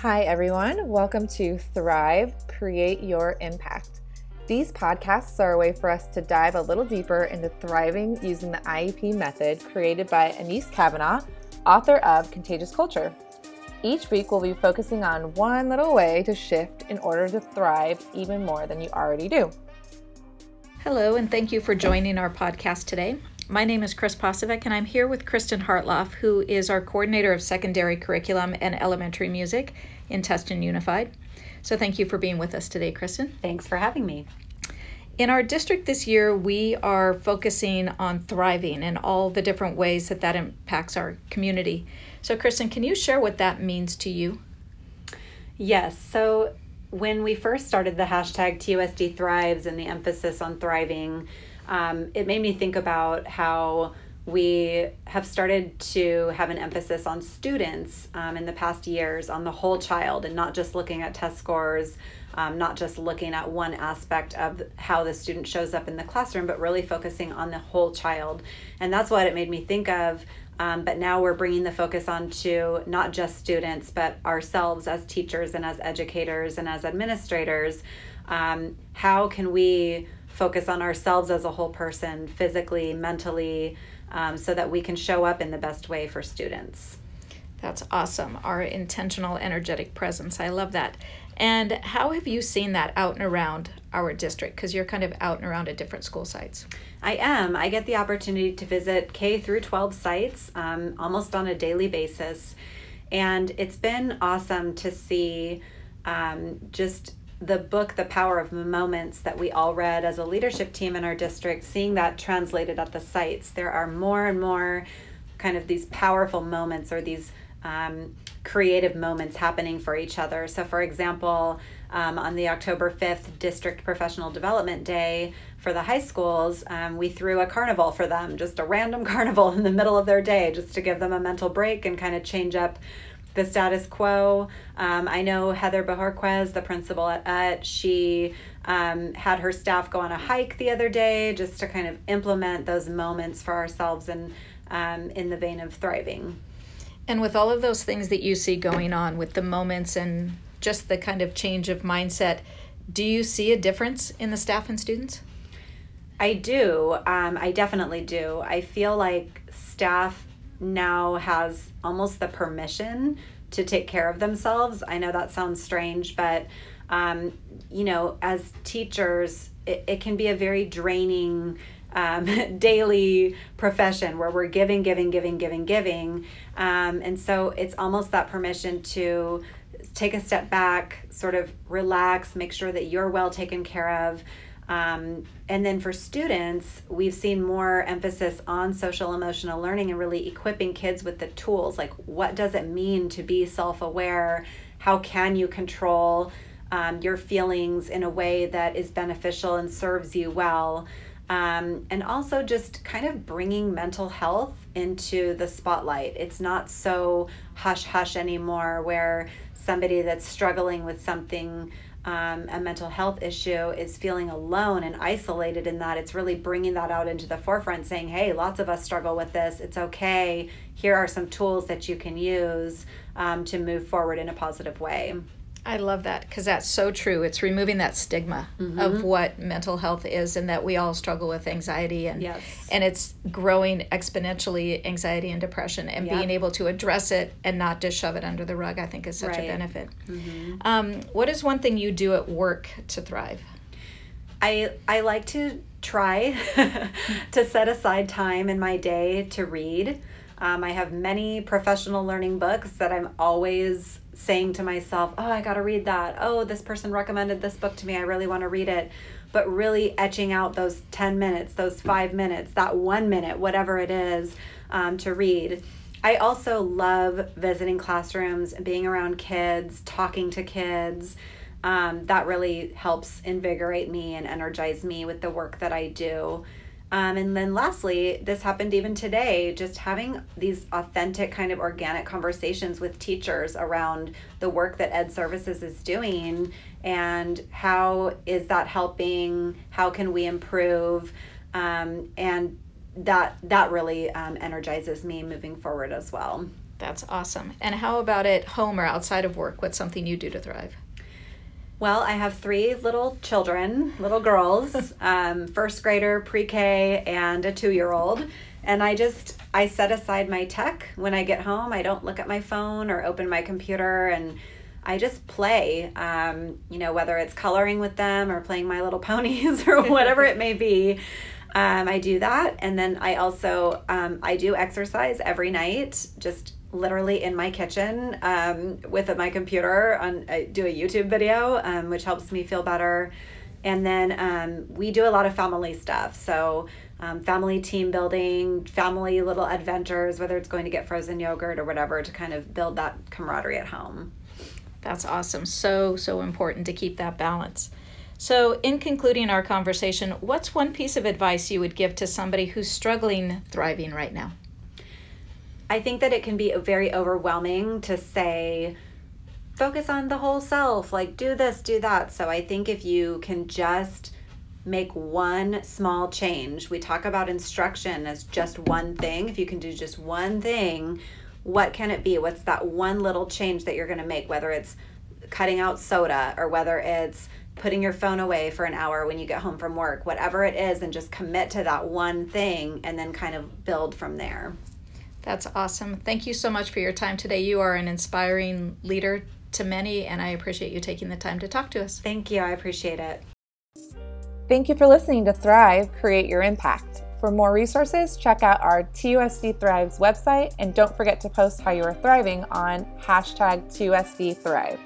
Hi, everyone. Welcome to Thrive Create Your Impact. These podcasts are a way for us to dive a little deeper into thriving using the IEP method created by Anese Cavanaugh, author of Contagious Culture. Each week, we'll be focusing on one little way to shift in order to thrive even more than you already do. Hello, and thank you for joining our podcast today. My name is Chris Posavec, and I'm here with Kristen Hartloff, who is our coordinator of secondary curriculum and elementary music in Tustin Unified. So, thank you for being with us today, Kristen. Thanks for having me. In our district this year, we are focusing on thriving and all the different ways that that impacts our community. So, Kristen, can you share what that means to you? Yes. So, when we first started the hashtag TUSD Thrives and the emphasis on thriving, um, it made me think about how we have started to have an emphasis on students um, in the past years on the whole child and not just looking at test scores um, not just looking at one aspect of how the student shows up in the classroom but really focusing on the whole child. And that's what it made me think of. Um, but now we're bringing the focus on to not just students but ourselves as teachers and as educators and as administrators. Um, how can we focus on ourselves as a whole person, physically, mentally, um, so that we can show up in the best way for students. That's awesome. Our intentional, energetic presence. I love that. And how have you seen that out and around our district? Because you're kind of out and around at different school sites. I am. I get the opportunity to visit K through 12 sites um, almost on a daily basis. And it's been awesome to see um, just the book the power of moments that we all read as a leadership team in our district seeing that translated at the sites there are more and more kind of these powerful moments or these um, creative moments happening for each other. So for example um, on the october 5th district professional development day for the high schools um, we threw a carnival for them just a random carnival in the middle of their day just to give them a mental break and kind of change up the status quo. Um, I know Heather Bajorquez, the principal at UT, she um, had her staff go on a hike the other day just to kind of implement those moments for ourselves and um, in the vein of thriving. And with all of those things that you see going on with the moments and just the kind of change of mindset, do you see a difference in the staff and students? I do. Um, I definitely do. I feel like staff now has almost the permission to take care of themselves. I know that sounds strange, but um, you know, as teachers, it, it can be a very draining um, daily profession where we're giving, giving, giving, giving, giving. Um, and so it's almost that permission to take a step back, sort of relax, make sure that you're well taken care of. Um, and then for students, we've seen more emphasis on social emotional learning and really equipping kids with the tools like what does it mean to be self aware? How can you control um, your feelings in a way that is beneficial and serves you well? Um, and also just kind of bringing mental health into the spotlight. It's not so hush hush anymore where somebody that's struggling with something um, a mental health issue is feeling alone and isolated in that it's really bringing that out into the forefront saying hey lots of us struggle with this. It's okay. Here are some tools that you can use um, to move forward in a positive way I love that because that's so true. It's removing that stigma mm-hmm. of what mental health is and that we all struggle with anxiety and yes. and it's growing exponentially anxiety and depression and yep. being able to address it and not just shove it under the rug I think is such right. a benefit. Mm-hmm. Um, what is one thing you do at work to thrive? I I like to try to set aside time in my day to read. Um, I have many professional learning books that I'm always saying to myself, oh, I got to read that. Oh, this person recommended this book to me. I really want to read it. But really etching out those 10 minutes, those five minutes, that one minute, whatever it is, um, to read. I also love visiting classrooms, being around kids, talking to kids. Um, that really helps invigorate me and energize me with the work that I do. Um, and then lastly, this happened even today, just having these authentic, kind of organic conversations with teachers around the work that Ed Services is doing and how is that helping? How can we improve? Um, and that that really um, energizes me moving forward as well. That's awesome. And how about at home or outside of work? What's something you do to thrive? Well, I have three little children, little girls, um, first grader, pre K, and a two year old. And I just, I set aside my tech when I get home. I don't look at my phone or open my computer and I just play, um, you know, whether it's coloring with them or playing My Little Ponies or whatever it may be. Um, I do that. And then I also, um, I do exercise every night, just literally in my kitchen um, with my computer on I do a YouTube video, um, which helps me feel better. And then um, we do a lot of family stuff. So um, family team building, family little adventures, whether it's going to get frozen yogurt or whatever, to kind of build that camaraderie at home. That's awesome. So, so important to keep that balance. So, in concluding our conversation, what's one piece of advice you would give to somebody who's struggling thriving right now? I think that it can be very overwhelming to say, focus on the whole self, like do this, do that. So I think if you can just make one small change, we talk about instruction as just one thing. If you can do just one thing, what can it be? What's that one little change that you're going to make, whether it's cutting out soda or whether it's putting your phone away for an hour when you get home from work, whatever it is, and just commit to that one thing and then kind of build from there. That's awesome. Thank you so much for your time today. You are an inspiring leader to many, and I appreciate you taking the time to talk to us. Thank you. I appreciate it. Thank you for listening to Thrive Create Your Impact. For more resources, check out our TUSD Thrives website and don't forget to post how you are thriving on hashtag TUSD Thrive.